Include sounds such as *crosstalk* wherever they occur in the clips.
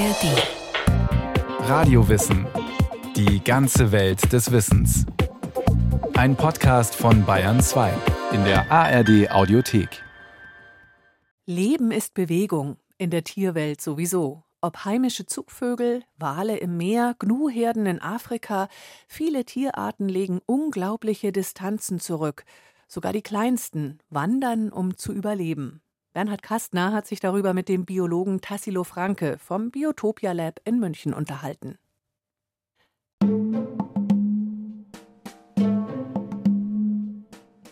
ARD. Radiowissen. Die ganze Welt des Wissens. Ein Podcast von Bayern 2 in der ARD Audiothek. Leben ist Bewegung, in der Tierwelt sowieso. Ob heimische Zugvögel, Wale im Meer, Gnuherden in Afrika, viele Tierarten legen unglaubliche Distanzen zurück. Sogar die kleinsten wandern, um zu überleben. Bernhard Kastner hat sich darüber mit dem Biologen Tassilo Franke vom Biotopia Lab in München unterhalten.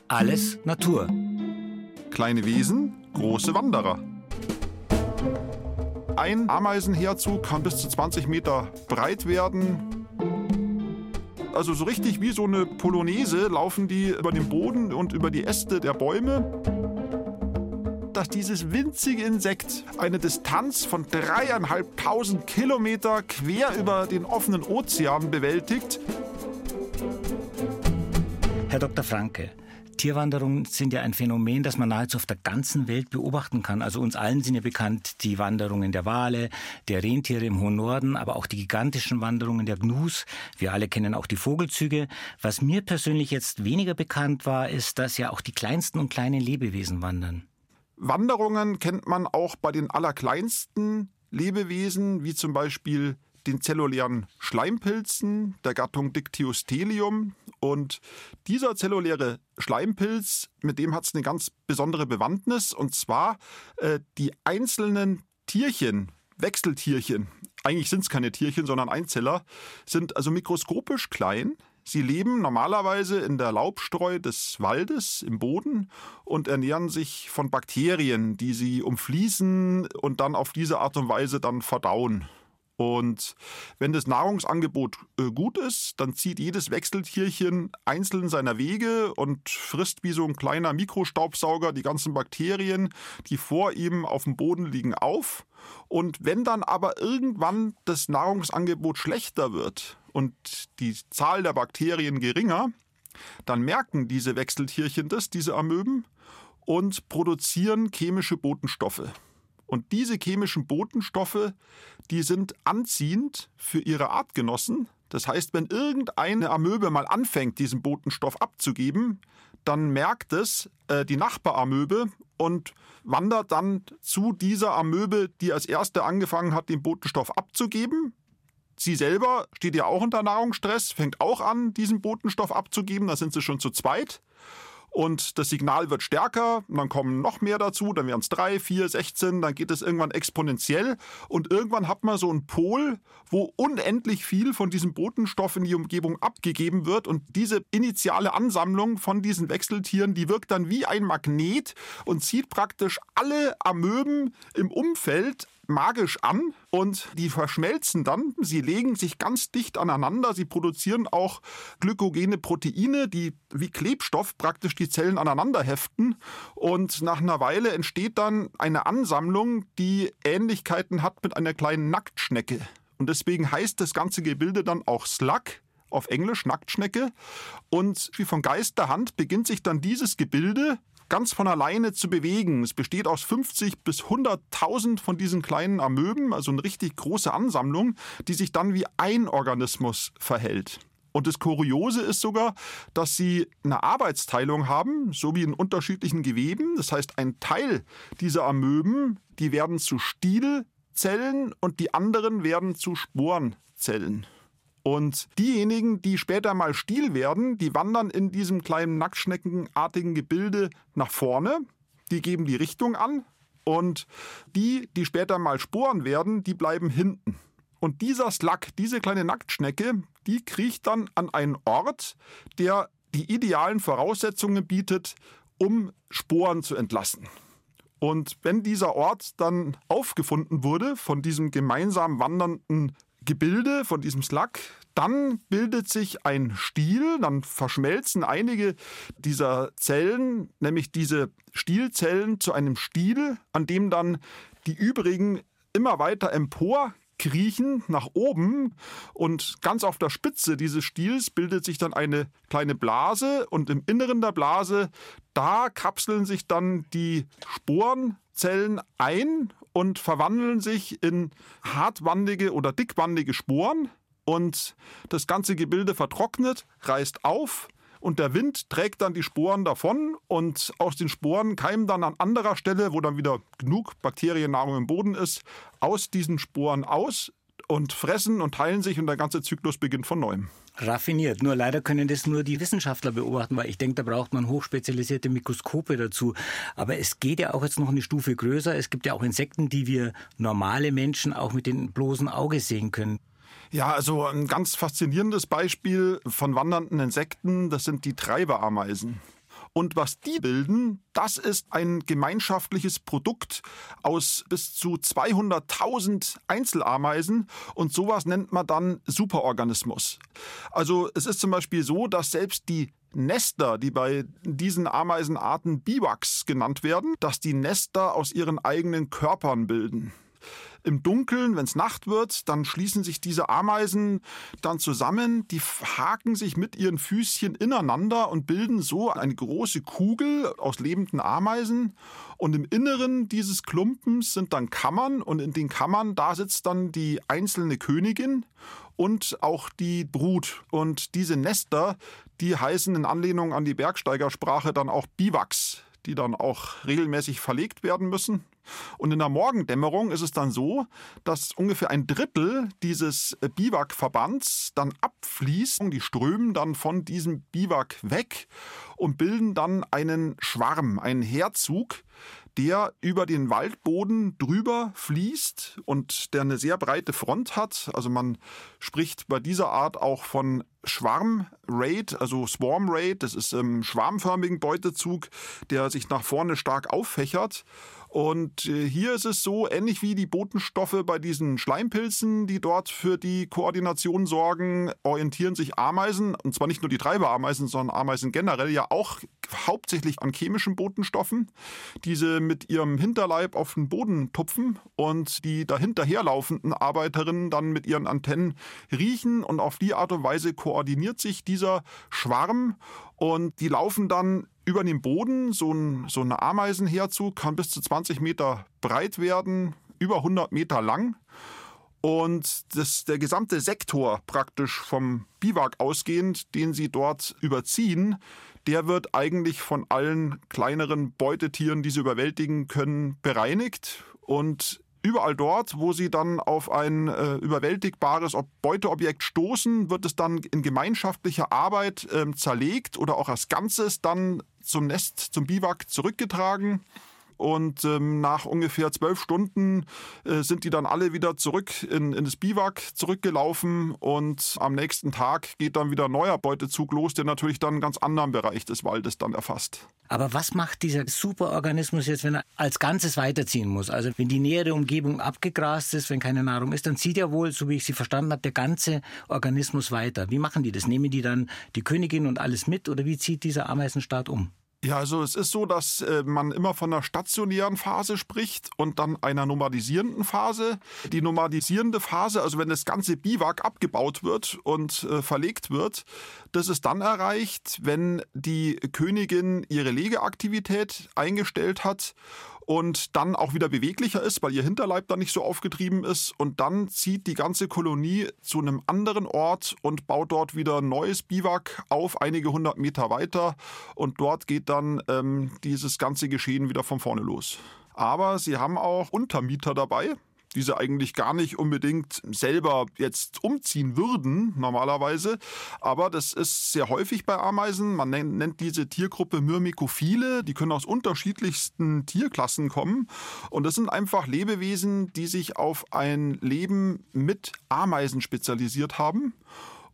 Alles Natur. Kleine Wesen, große Wanderer. Ein Ameisenherzug kann bis zu 20 Meter breit werden. Also so richtig wie so eine Polonaise laufen die über den Boden und über die Äste der Bäume dass dieses winzige Insekt eine Distanz von dreieinhalbtausend Kilometer quer über den offenen Ozean bewältigt. Herr Dr. Franke, Tierwanderungen sind ja ein Phänomen, das man nahezu auf der ganzen Welt beobachten kann. Also uns allen sind ja bekannt die Wanderungen der Wale, der Rentiere im hohen Norden, aber auch die gigantischen Wanderungen der Gnus. Wir alle kennen auch die Vogelzüge. Was mir persönlich jetzt weniger bekannt war, ist, dass ja auch die kleinsten und kleinen Lebewesen wandern. Wanderungen kennt man auch bei den allerkleinsten Lebewesen, wie zum Beispiel den zellulären Schleimpilzen der Gattung Dictyostelium. Und dieser zelluläre Schleimpilz, mit dem hat es eine ganz besondere Bewandtnis. Und zwar äh, die einzelnen Tierchen, Wechseltierchen, eigentlich sind es keine Tierchen, sondern Einzeller, sind also mikroskopisch klein, Sie leben normalerweise in der Laubstreu des Waldes im Boden und ernähren sich von Bakterien, die sie umfließen und dann auf diese Art und Weise dann verdauen. Und wenn das Nahrungsangebot äh, gut ist, dann zieht jedes Wechseltierchen einzeln seiner Wege und frisst wie so ein kleiner Mikrostaubsauger die ganzen Bakterien, die vor ihm auf dem Boden liegen, auf. Und wenn dann aber irgendwann das Nahrungsangebot schlechter wird und die Zahl der Bakterien geringer, dann merken diese Wechseltierchen das, diese Amöben, und produzieren chemische Botenstoffe. Und diese chemischen Botenstoffe, die sind anziehend für ihre Artgenossen. Das heißt, wenn irgendeine Amöbe mal anfängt, diesen Botenstoff abzugeben, dann merkt es äh, die Nachbaramöbe und wandert dann zu dieser Amöbe, die als erste angefangen hat, den Botenstoff abzugeben. Sie selber steht ja auch unter Nahrungsstress, fängt auch an, diesen Botenstoff abzugeben. Da sind sie schon zu zweit. Und das Signal wird stärker, dann kommen noch mehr dazu, dann werden es drei, vier, 16, dann geht es irgendwann exponentiell. Und irgendwann hat man so einen Pol, wo unendlich viel von diesem Botenstoff in die Umgebung abgegeben wird. Und diese initiale Ansammlung von diesen Wechseltieren, die wirkt dann wie ein Magnet und zieht praktisch alle Amöben im Umfeld magisch an und die verschmelzen dann. Sie legen sich ganz dicht aneinander. Sie produzieren auch glykogene Proteine, die wie Klebstoff praktisch die Zellen aneinander heften. Und nach einer Weile entsteht dann eine Ansammlung, die Ähnlichkeiten hat mit einer kleinen Nacktschnecke. Und deswegen heißt das ganze Gebilde dann auch Slug auf Englisch Nacktschnecke. Und wie von Geisterhand beginnt sich dann dieses Gebilde ganz von alleine zu bewegen. Es besteht aus 50 bis 100.000 von diesen kleinen Amöben, also eine richtig große Ansammlung, die sich dann wie ein Organismus verhält. Und das Kuriose ist sogar, dass sie eine Arbeitsteilung haben, so wie in unterschiedlichen Geweben. Das heißt, ein Teil dieser Amöben, die werden zu Stielzellen und die anderen werden zu Sporenzellen. Und diejenigen, die später mal Stiel werden, die wandern in diesem kleinen Nacktschneckenartigen Gebilde nach vorne, die geben die Richtung an und die, die später mal Sporen werden, die bleiben hinten. Und dieser Slug, diese kleine Nacktschnecke, die kriecht dann an einen Ort, der die idealen Voraussetzungen bietet, um Sporen zu entlassen. Und wenn dieser Ort dann aufgefunden wurde von diesem gemeinsam wandernden Gebilde von diesem Slug. Dann bildet sich ein Stiel, dann verschmelzen einige dieser Zellen, nämlich diese Stielzellen, zu einem Stiel, an dem dann die übrigen immer weiter empor kriechen nach oben. Und ganz auf der Spitze dieses Stiels bildet sich dann eine kleine Blase. Und im Inneren der Blase, da kapseln sich dann die Sporenzellen ein und verwandeln sich in hartwandige oder dickwandige Sporen. Und das ganze Gebilde vertrocknet, reißt auf und der Wind trägt dann die Sporen davon. Und aus den Sporen keimen dann an anderer Stelle, wo dann wieder genug Bakteriennahrung im Boden ist, aus diesen Sporen aus und fressen und teilen sich und der ganze Zyklus beginnt von neuem. Raffiniert. Nur leider können das nur die Wissenschaftler beobachten, weil ich denke, da braucht man hochspezialisierte Mikroskope dazu. Aber es geht ja auch jetzt noch eine Stufe größer. Es gibt ja auch Insekten, die wir normale Menschen auch mit dem bloßen Auge sehen können. Ja, also ein ganz faszinierendes Beispiel von wandernden Insekten, das sind die Treiberameisen. Und was die bilden, das ist ein gemeinschaftliches Produkt aus bis zu 200.000 Einzelameisen und sowas nennt man dann Superorganismus. Also es ist zum Beispiel so, dass selbst die Nester, die bei diesen Ameisenarten Biwaks genannt werden, dass die Nester aus ihren eigenen Körpern bilden. Im Dunkeln, wenn es Nacht wird, dann schließen sich diese Ameisen dann zusammen, die haken sich mit ihren Füßchen ineinander und bilden so eine große Kugel aus lebenden Ameisen. Und im Inneren dieses Klumpens sind dann Kammern und in den Kammern, da sitzt dann die einzelne Königin und auch die Brut. Und diese Nester, die heißen in Anlehnung an die Bergsteigersprache dann auch Biwaks die dann auch regelmäßig verlegt werden müssen. Und in der Morgendämmerung ist es dann so, dass ungefähr ein Drittel dieses Biwakverbands dann abfließt. Die strömen dann von diesem Biwak weg und bilden dann einen Schwarm, einen Heerzug, der über den Waldboden drüber fließt und der eine sehr breite Front hat. Also man spricht bei dieser Art auch von Schwarm Raid, also Swarm Raid. Das ist im schwarmförmigen Beutezug, der sich nach vorne stark auffächert. Und äh, hier ist es so, ähnlich wie die Botenstoffe bei diesen Schleimpilzen, die dort für die Koordination sorgen, orientieren sich Ameisen, und zwar nicht nur die Treiberameisen, sondern Ameisen generell ja auch hauptsächlich an chemischen Botenstoffen, diese mit ihrem Hinterleib auf den Boden tupfen und die dahinterherlaufenden Arbeiterinnen dann mit ihren Antennen riechen und auf die Art und Weise koordiniert sich dieser Schwarm und die laufen dann über den Boden. So ein, so ein Ameisenherzug kann bis zu 20 Meter breit werden, über 100 Meter lang. Und das, der gesamte Sektor praktisch vom Biwak ausgehend, den sie dort überziehen, der wird eigentlich von allen kleineren Beutetieren, die sie überwältigen können, bereinigt. Und Überall dort, wo sie dann auf ein äh, überwältigbares Beuteobjekt stoßen, wird es dann in gemeinschaftlicher Arbeit äh, zerlegt oder auch als Ganzes dann zum Nest, zum Biwak zurückgetragen. Und ähm, nach ungefähr zwölf Stunden äh, sind die dann alle wieder zurück in, in das Biwak zurückgelaufen. Und am nächsten Tag geht dann wieder ein neuer Beutezug los, der natürlich dann einen ganz anderen Bereich des Waldes dann erfasst. Aber was macht dieser Superorganismus jetzt, wenn er als Ganzes weiterziehen muss? Also wenn die nähere Umgebung abgegrast ist, wenn keine Nahrung ist, dann zieht ja wohl, so wie ich Sie verstanden habe, der ganze Organismus weiter. Wie machen die das? Nehmen die dann die Königin und alles mit oder wie zieht dieser Ameisenstaat um? Ja, also es ist so, dass äh, man immer von einer stationären Phase spricht und dann einer nomadisierenden Phase. Die nomadisierende Phase, also wenn das ganze Biwak abgebaut wird und äh, verlegt wird, das ist dann erreicht, wenn die Königin ihre Legeaktivität eingestellt hat und dann auch wieder beweglicher ist, weil ihr Hinterleib dann nicht so aufgetrieben ist. Und dann zieht die ganze Kolonie zu einem anderen Ort und baut dort wieder ein neues Biwak auf, einige hundert Meter weiter. Und dort geht dann ähm, dieses ganze Geschehen wieder von vorne los. Aber sie haben auch Untermieter dabei die sie eigentlich gar nicht unbedingt selber jetzt umziehen würden, normalerweise. Aber das ist sehr häufig bei Ameisen. Man nennt diese Tiergruppe Myrmekophile. Die können aus unterschiedlichsten Tierklassen kommen. Und das sind einfach Lebewesen, die sich auf ein Leben mit Ameisen spezialisiert haben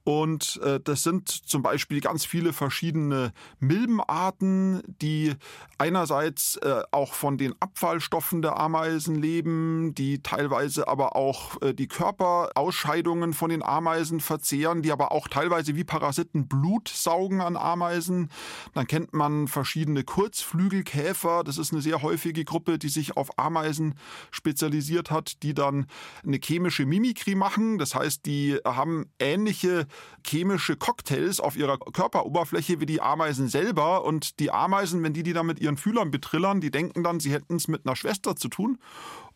Und äh, das sind zum Beispiel ganz viele verschiedene Milbenarten, die einerseits äh, auch von den Abfallstoffen der Ameisen leben, die teilweise aber auch äh, die Körperausscheidungen von den Ameisen verzehren, die aber auch teilweise wie Parasiten Blut saugen an Ameisen. Dann kennt man verschiedene Kurzflügelkäfer. Das ist eine sehr häufige Gruppe, die sich auf Ameisen spezialisiert hat, die dann eine chemische Mimikrie machen. Das heißt, die haben ähnliche chemische Cocktails auf ihrer Körperoberfläche wie die Ameisen selber. Und die Ameisen, wenn die die dann mit ihren Fühlern betrillern, die denken dann, sie hätten es mit einer Schwester zu tun.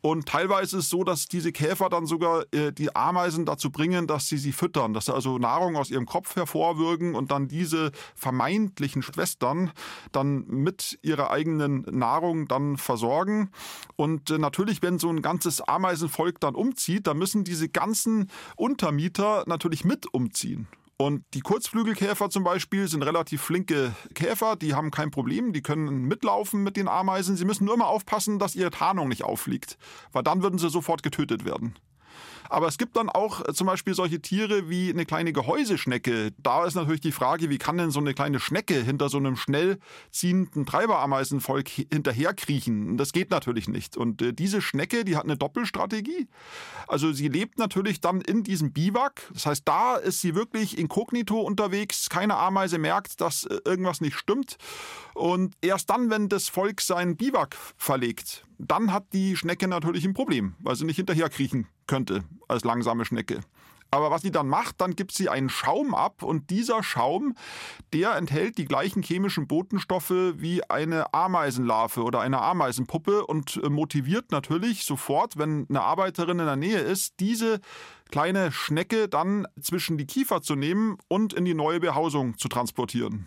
Und teilweise ist es so, dass diese Käfer dann sogar äh, die Ameisen dazu bringen, dass sie sie füttern, dass sie also Nahrung aus ihrem Kopf hervorwürgen und dann diese vermeintlichen Schwestern dann mit ihrer eigenen Nahrung dann versorgen. Und äh, natürlich, wenn so ein ganzes Ameisenvolk dann umzieht, dann müssen diese ganzen Untermieter natürlich mit umziehen. Und die Kurzflügelkäfer zum Beispiel sind relativ flinke Käfer, die haben kein Problem, die können mitlaufen mit den Ameisen. Sie müssen nur immer aufpassen, dass ihre Tarnung nicht auffliegt, weil dann würden sie sofort getötet werden. Aber es gibt dann auch äh, zum Beispiel solche Tiere wie eine kleine Gehäuseschnecke. Da ist natürlich die Frage, wie kann denn so eine kleine Schnecke hinter so einem schnell ziehenden Treiberameisenvolk hinterherkriechen? Das geht natürlich nicht. Und äh, diese Schnecke, die hat eine Doppelstrategie. Also sie lebt natürlich dann in diesem Biwak. Das heißt, da ist sie wirklich inkognito unterwegs. Keine Ameise merkt, dass äh, irgendwas nicht stimmt. Und erst dann, wenn das Volk seinen Biwak verlegt, dann hat die Schnecke natürlich ein Problem, weil sie nicht hinterherkriechen könnte als langsame Schnecke. Aber was sie dann macht, dann gibt sie einen Schaum ab und dieser Schaum, der enthält die gleichen chemischen Botenstoffe wie eine Ameisenlarve oder eine Ameisenpuppe und äh, motiviert natürlich sofort, wenn eine Arbeiterin in der Nähe ist, diese kleine Schnecke dann zwischen die Kiefer zu nehmen und in die neue Behausung zu transportieren.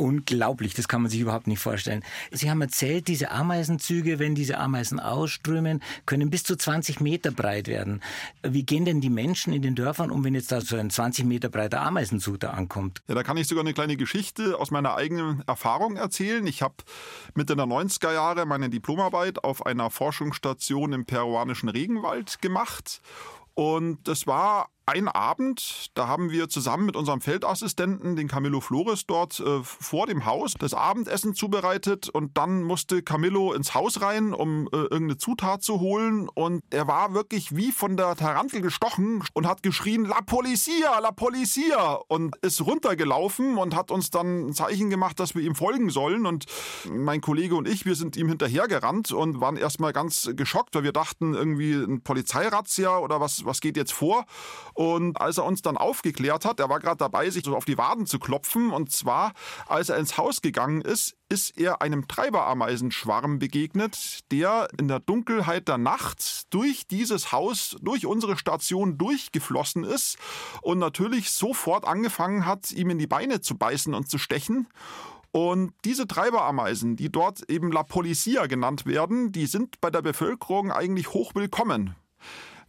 Unglaublich, das kann man sich überhaupt nicht vorstellen. Sie haben erzählt, diese Ameisenzüge, wenn diese Ameisen ausströmen, können bis zu 20 Meter breit werden. Wie gehen denn die Menschen in den Dörfern um, wenn jetzt da so ein 20 Meter breiter Ameisenzug da ankommt? Ja, da kann ich sogar eine kleine Geschichte aus meiner eigenen Erfahrung erzählen. Ich habe Mitte der 90er Jahre meine Diplomarbeit auf einer Forschungsstation im peruanischen Regenwald gemacht. Und das war ein Abend, da haben wir zusammen mit unserem Feldassistenten, den Camillo Flores, dort äh, vor dem Haus das Abendessen zubereitet. Und dann musste Camillo ins Haus rein, um äh, irgendeine Zutat zu holen. Und er war wirklich wie von der Tarantel gestochen und hat geschrien, La Policia, La Policia! Und ist runtergelaufen und hat uns dann ein Zeichen gemacht, dass wir ihm folgen sollen. Und mein Kollege und ich, wir sind ihm hinterhergerannt und waren erstmal ganz geschockt, weil wir dachten irgendwie ein Polizeirazzia oder was, was geht jetzt vor? Und als er uns dann aufgeklärt hat, er war gerade dabei, sich so auf die Waden zu klopfen. Und zwar, als er ins Haus gegangen ist, ist er einem Treiberameisenschwarm begegnet, der in der Dunkelheit der Nacht durch dieses Haus, durch unsere Station durchgeflossen ist und natürlich sofort angefangen hat, ihm in die Beine zu beißen und zu stechen. Und diese Treiberameisen, die dort eben La Policia genannt werden, die sind bei der Bevölkerung eigentlich hochwillkommen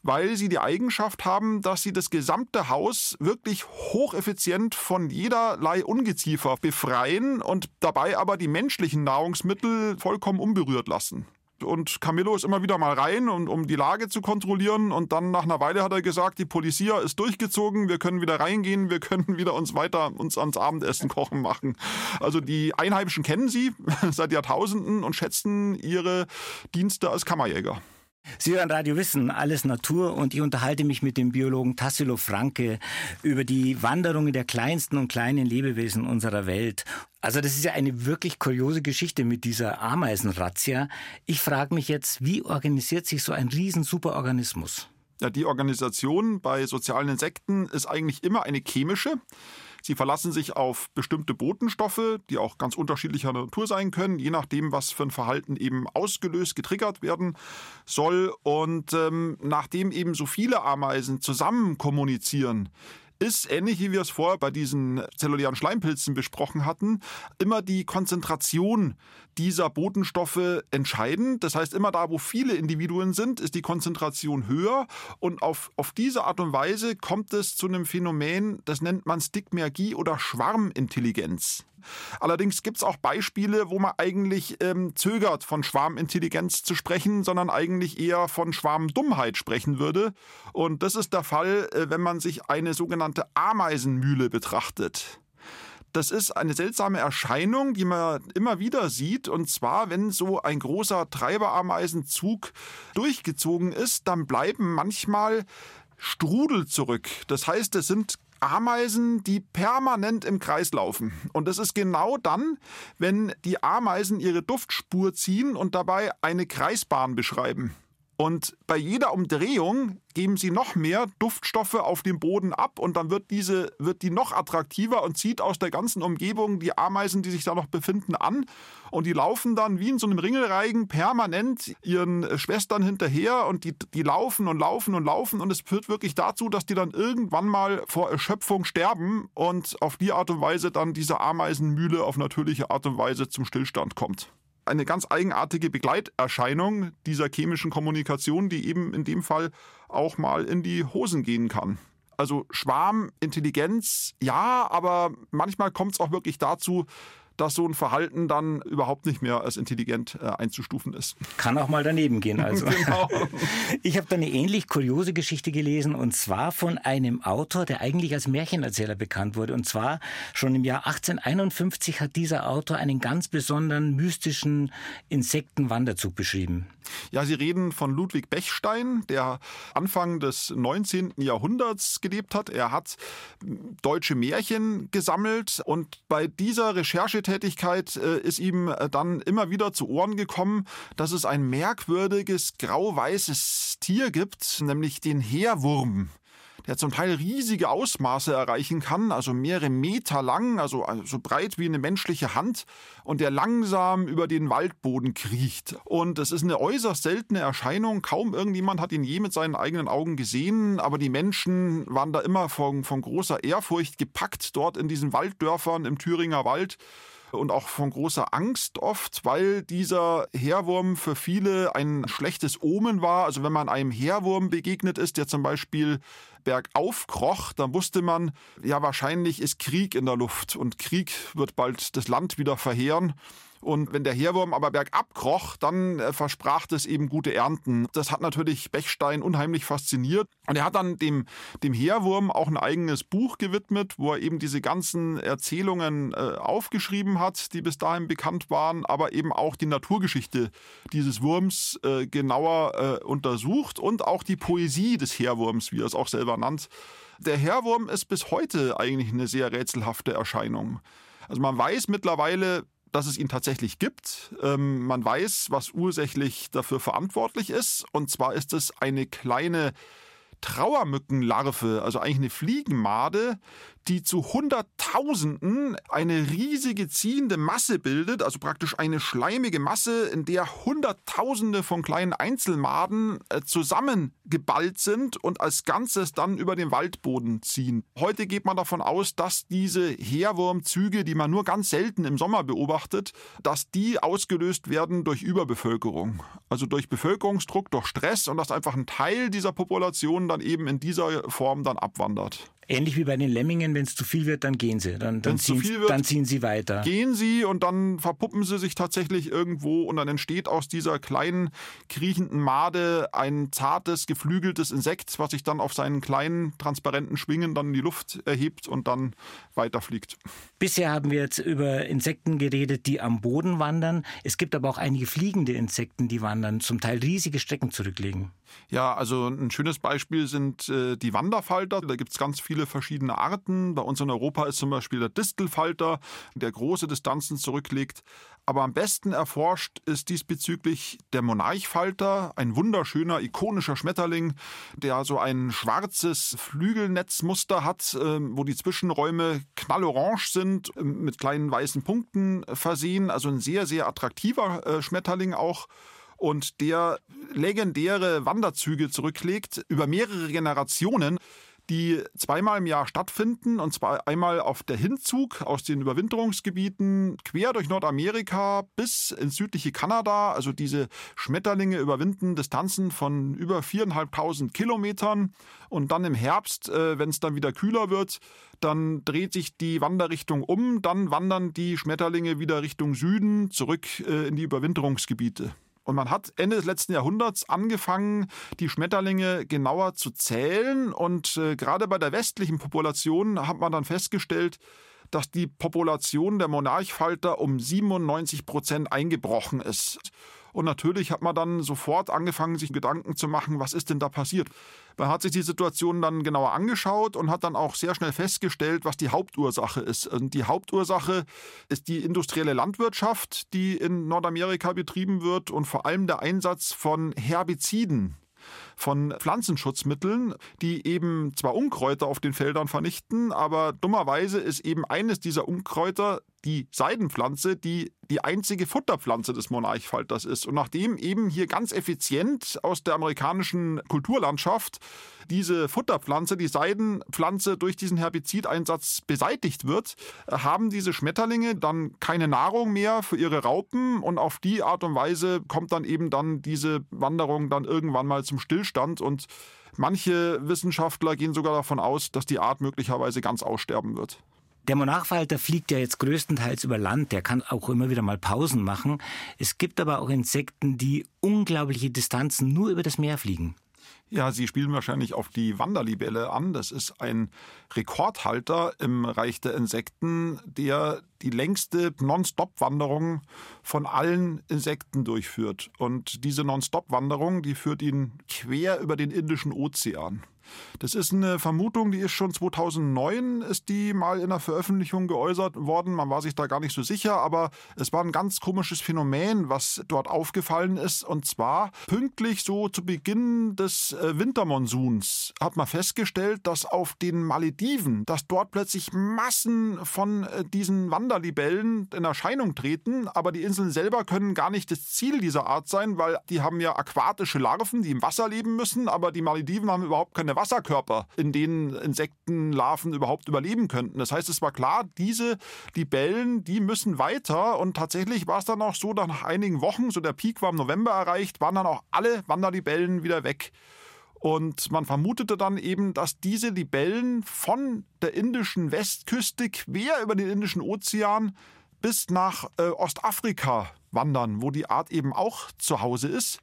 weil sie die Eigenschaft haben, dass sie das gesamte Haus wirklich hocheffizient von jederlei Ungeziefer befreien und dabei aber die menschlichen Nahrungsmittel vollkommen unberührt lassen. Und Camillo ist immer wieder mal rein, um, um die Lage zu kontrollieren. Und dann nach einer Weile hat er gesagt, die Polizia ist durchgezogen, wir können wieder reingehen, wir können wieder uns weiter uns ans Abendessen kochen machen. Also die Einheimischen kennen sie *laughs* seit Jahrtausenden und schätzen ihre Dienste als Kammerjäger. Sie hören Radio Wissen, alles Natur und ich unterhalte mich mit dem Biologen Tassilo Franke über die Wanderungen der kleinsten und kleinen Lebewesen unserer Welt. Also das ist ja eine wirklich kuriose Geschichte mit dieser Ameisenrazzia. Ich frage mich jetzt, wie organisiert sich so ein riesen Superorganismus? Ja, die Organisation bei sozialen Insekten ist eigentlich immer eine chemische. Sie verlassen sich auf bestimmte Botenstoffe, die auch ganz unterschiedlicher Natur sein können, je nachdem, was für ein Verhalten eben ausgelöst, getriggert werden soll. Und ähm, nachdem eben so viele Ameisen zusammen kommunizieren, ist, ähnlich wie wir es vorher bei diesen zellulären Schleimpilzen besprochen hatten, immer die Konzentration dieser Botenstoffe entscheidend. Das heißt, immer da, wo viele Individuen sind, ist die Konzentration höher. Und auf, auf diese Art und Weise kommt es zu einem Phänomen, das nennt man Stigmergie oder Schwarmintelligenz. Allerdings gibt es auch Beispiele, wo man eigentlich ähm, zögert, von Schwarmintelligenz zu sprechen, sondern eigentlich eher von Schwarmdummheit sprechen würde. Und das ist der Fall, äh, wenn man sich eine sogenannte Ameisenmühle betrachtet. Das ist eine seltsame Erscheinung, die man immer wieder sieht. Und zwar, wenn so ein großer Treiberameisenzug durchgezogen ist, dann bleiben manchmal Strudel zurück. Das heißt, es sind Ameisen, die permanent im Kreis laufen. Und das ist genau dann, wenn die Ameisen ihre Duftspur ziehen und dabei eine Kreisbahn beschreiben. Und bei jeder Umdrehung geben sie noch mehr Duftstoffe auf den Boden ab und dann wird diese wird die noch attraktiver und zieht aus der ganzen Umgebung die Ameisen, die sich da noch befinden, an. Und die laufen dann wie in so einem Ringelreigen permanent ihren Schwestern hinterher und die, die laufen und laufen und laufen. Und es führt wirklich dazu, dass die dann irgendwann mal vor Erschöpfung sterben und auf die Art und Weise dann diese Ameisenmühle auf natürliche Art und Weise zum Stillstand kommt eine ganz eigenartige Begleiterscheinung dieser chemischen Kommunikation, die eben in dem Fall auch mal in die Hosen gehen kann. Also Schwarmintelligenz, ja, aber manchmal kommt es auch wirklich dazu, dass so ein Verhalten dann überhaupt nicht mehr als intelligent äh, einzustufen ist. Kann auch mal daneben gehen *laughs* also. genau. *laughs* Ich habe da eine ähnlich kuriose Geschichte gelesen und zwar von einem Autor, der eigentlich als Märchenerzähler bekannt wurde. Und zwar schon im Jahr 1851 hat dieser Autor einen ganz besonderen mystischen Insektenwanderzug beschrieben. Ja, Sie reden von Ludwig Bechstein, der Anfang des 19. Jahrhunderts gelebt hat. Er hat deutsche Märchen gesammelt und bei dieser Recherchetätigkeit äh, ist ihm äh, dann immer wieder zu Ohren gekommen, dass es ein merkwürdiges grau-weißes Tier gibt, nämlich den Heerwurm der zum Teil riesige Ausmaße erreichen kann, also mehrere Meter lang, also so breit wie eine menschliche Hand und der langsam über den Waldboden kriecht. Und es ist eine äußerst seltene Erscheinung. Kaum irgendjemand hat ihn je mit seinen eigenen Augen gesehen, aber die Menschen waren da immer von, von großer Ehrfurcht gepackt dort in diesen Walddörfern im Thüringer Wald und auch von großer Angst oft, weil dieser Heerwurm für viele ein schlechtes Omen war. Also wenn man einem Heerwurm begegnet ist, der zum Beispiel bergauf kroch, dann wusste man, ja wahrscheinlich ist Krieg in der Luft und Krieg wird bald das Land wieder verheeren. Und wenn der Heerwurm aber bergab kroch, dann äh, versprach das eben gute Ernten. Das hat natürlich Bechstein unheimlich fasziniert. Und er hat dann dem, dem Heerwurm auch ein eigenes Buch gewidmet, wo er eben diese ganzen Erzählungen äh, aufgeschrieben hat, die bis dahin bekannt waren, aber eben auch die Naturgeschichte dieses Wurms äh, genauer äh, untersucht und auch die Poesie des Heerwurms, wie er es auch selber nannt. Der Heerwurm ist bis heute eigentlich eine sehr rätselhafte Erscheinung. Also man weiß mittlerweile, dass es ihn tatsächlich gibt. Ähm, man weiß, was ursächlich dafür verantwortlich ist. Und zwar ist es eine kleine Trauermückenlarve, also eigentlich eine Fliegenmade, die zu Hunderttausenden eine riesige ziehende Masse bildet, also praktisch eine schleimige Masse, in der Hunderttausende von kleinen Einzelmaden äh, zusammengeballt sind und als Ganzes dann über den Waldboden ziehen. Heute geht man davon aus, dass diese Heerwurmzüge, die man nur ganz selten im Sommer beobachtet, dass die ausgelöst werden durch Überbevölkerung, also durch Bevölkerungsdruck, durch Stress und dass einfach ein Teil dieser Population dann eben in dieser Form dann abwandert. Ähnlich wie bei den Lemmingen, wenn es zu viel wird, dann gehen sie. Dann, dann, ziehen, wird, dann ziehen sie weiter. Gehen sie und dann verpuppen sie sich tatsächlich irgendwo und dann entsteht aus dieser kleinen kriechenden Made ein zartes, geflügeltes Insekt, was sich dann auf seinen kleinen, transparenten Schwingen dann in die Luft erhebt und dann weiterfliegt. Bisher haben wir jetzt über Insekten geredet, die am Boden wandern. Es gibt aber auch einige fliegende Insekten, die wandern, zum Teil riesige Strecken zurücklegen. Ja, also ein schönes Beispiel sind äh, die Wanderfalter. Da gibt es ganz viele verschiedene Arten. Bei uns in Europa ist zum Beispiel der Distelfalter, der große Distanzen zurücklegt. Aber am besten erforscht ist diesbezüglich der Monarchfalter, ein wunderschöner, ikonischer Schmetterling, der so ein schwarzes Flügelnetzmuster hat, äh, wo die Zwischenräume knallorange sind, äh, mit kleinen weißen Punkten versehen. Also ein sehr, sehr attraktiver äh, Schmetterling auch und der legendäre Wanderzüge zurücklegt über mehrere Generationen. die zweimal im Jahr stattfinden. Und zwar einmal auf der Hinzug aus den Überwinterungsgebieten quer durch Nordamerika bis ins südliche Kanada. Also diese Schmetterlinge überwinden Distanzen von über viereinhalbtausend Kilometern. Und dann im Herbst, äh, wenn es dann wieder kühler wird, dann dreht sich die Wanderrichtung um. Dann wandern die Schmetterlinge wieder Richtung Süden zurück äh, in die Überwinterungsgebiete. Und man hat Ende des letzten Jahrhunderts angefangen, die Schmetterlinge genauer zu zählen. Und äh, gerade bei der westlichen Population hat man dann festgestellt, dass die Population der Monarchfalter um 97 Prozent eingebrochen ist. Und natürlich hat man dann sofort angefangen, sich Gedanken zu machen, was ist denn da passiert. Man hat sich die Situation dann genauer angeschaut und hat dann auch sehr schnell festgestellt, was die Hauptursache ist. Und die Hauptursache ist die industrielle Landwirtschaft, die in Nordamerika betrieben wird und vor allem der Einsatz von Herbiziden von Pflanzenschutzmitteln, die eben zwar Unkräuter auf den Feldern vernichten, aber dummerweise ist eben eines dieser Unkräuter die Seidenpflanze, die die einzige Futterpflanze des Monarchfalters ist. Und nachdem eben hier ganz effizient aus der amerikanischen Kulturlandschaft diese Futterpflanze, die Seidenpflanze durch diesen Herbizideinsatz beseitigt wird, haben diese Schmetterlinge dann keine Nahrung mehr für ihre Raupen und auf die Art und Weise kommt dann eben dann diese Wanderung dann irgendwann mal zum Stillstand und manche Wissenschaftler gehen sogar davon aus, dass die Art möglicherweise ganz aussterben wird. Der Monarchfalter fliegt ja jetzt größtenteils über Land, der kann auch immer wieder mal Pausen machen. Es gibt aber auch Insekten, die unglaubliche Distanzen nur über das Meer fliegen. Ja, Sie spielen wahrscheinlich auf die Wanderlibelle an. Das ist ein Rekordhalter im Reich der Insekten, der die längste Non-Stop-Wanderung von allen Insekten durchführt. Und diese Non-Stop-Wanderung, die führt ihn quer über den Indischen Ozean. Das ist eine Vermutung, die ist schon 2009, ist die mal in der Veröffentlichung geäußert worden. Man war sich da gar nicht so sicher, aber es war ein ganz komisches Phänomen, was dort aufgefallen ist. Und zwar pünktlich so zu Beginn des äh, Wintermonsuns hat man festgestellt, dass auf den Malediven, dass dort plötzlich Massen von äh, diesen Wanderlibellen in Erscheinung treten, aber die Inseln selber können gar nicht das Ziel dieser Art sein, weil die haben ja aquatische Larven, die im Wasser leben müssen, aber die Malediven haben überhaupt keine Wasserkörper, in denen Insektenlarven überhaupt überleben könnten. Das heißt, es war klar, diese Libellen, die müssen weiter. Und tatsächlich war es dann auch so, nach einigen Wochen, so der Peak war im November erreicht, waren dann auch alle Wanderlibellen wieder weg. Und man vermutete dann eben, dass diese Libellen von der indischen Westküste quer über den Indischen Ozean bis nach äh, Ostafrika wandern, wo die Art eben auch zu Hause ist.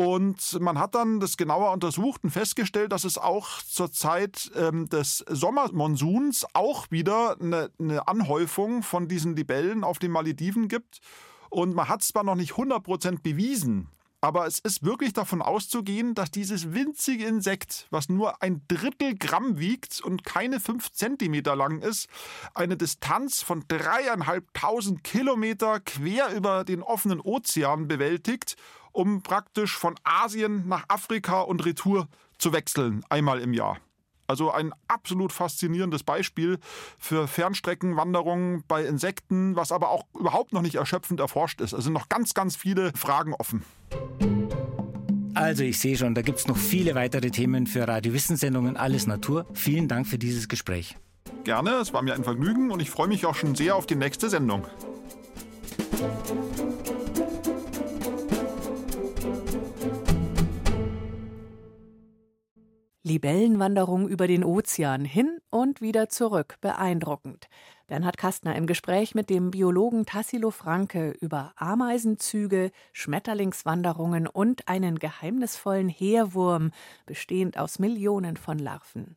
Und man hat dann das genauer untersucht und festgestellt, dass es auch zur Zeit ähm, des Sommermonsuns auch wieder eine, eine, Anhäufung von diesen Libellen auf den Malediven gibt. Und man hat es zwar noch nicht 100% bewiesen, aber es ist wirklich davon auszugehen, dass dieses winzige Insekt, was nur ein Drittel Gramm wiegt und keine fünf Zentimeter lang ist, eine Distanz von dreieinhalbtausend Kilometer quer über den offenen Ozean bewältigt um praktisch von Asien nach Afrika und Retour zu wechseln, einmal im Jahr. Also ein absolut faszinierendes Beispiel für Fernstreckenwanderungen bei Insekten, was aber auch überhaupt noch nicht erschöpfend erforscht ist. Es sind noch ganz, ganz viele Fragen offen. Also ich sehe schon, da gibt es noch viele weitere Themen für Radiowissensendungen Alles Natur. Vielen Dank für dieses Gespräch. Gerne, es war mir ein Vergnügen und ich freue mich auch schon sehr auf die nächste Sendung. Libellenwanderung über den Ozean hin und wieder zurück. Beeindruckend. Bernhard Kastner im Gespräch mit dem Biologen Tassilo Franke über Ameisenzüge, Schmetterlingswanderungen und einen geheimnisvollen Heerwurm, bestehend aus Millionen von Larven.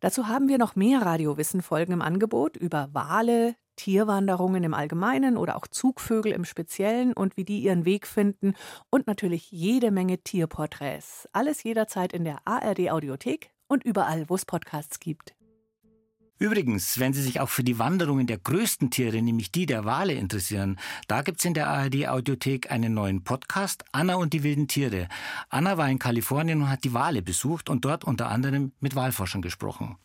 Dazu haben wir noch mehr Radiowissen-Folgen im Angebot über Wale, Tierwanderungen im Allgemeinen oder auch Zugvögel im Speziellen und wie die ihren Weg finden und natürlich jede Menge Tierporträts. Alles jederzeit in der ARD Audiothek und überall, wo es Podcasts gibt. Übrigens, wenn Sie sich auch für die Wanderungen der größten Tiere, nämlich die der Wale, interessieren, da gibt es in der ARD Audiothek einen neuen Podcast, Anna und die wilden Tiere. Anna war in Kalifornien und hat die Wale besucht und dort unter anderem mit Walforschern gesprochen.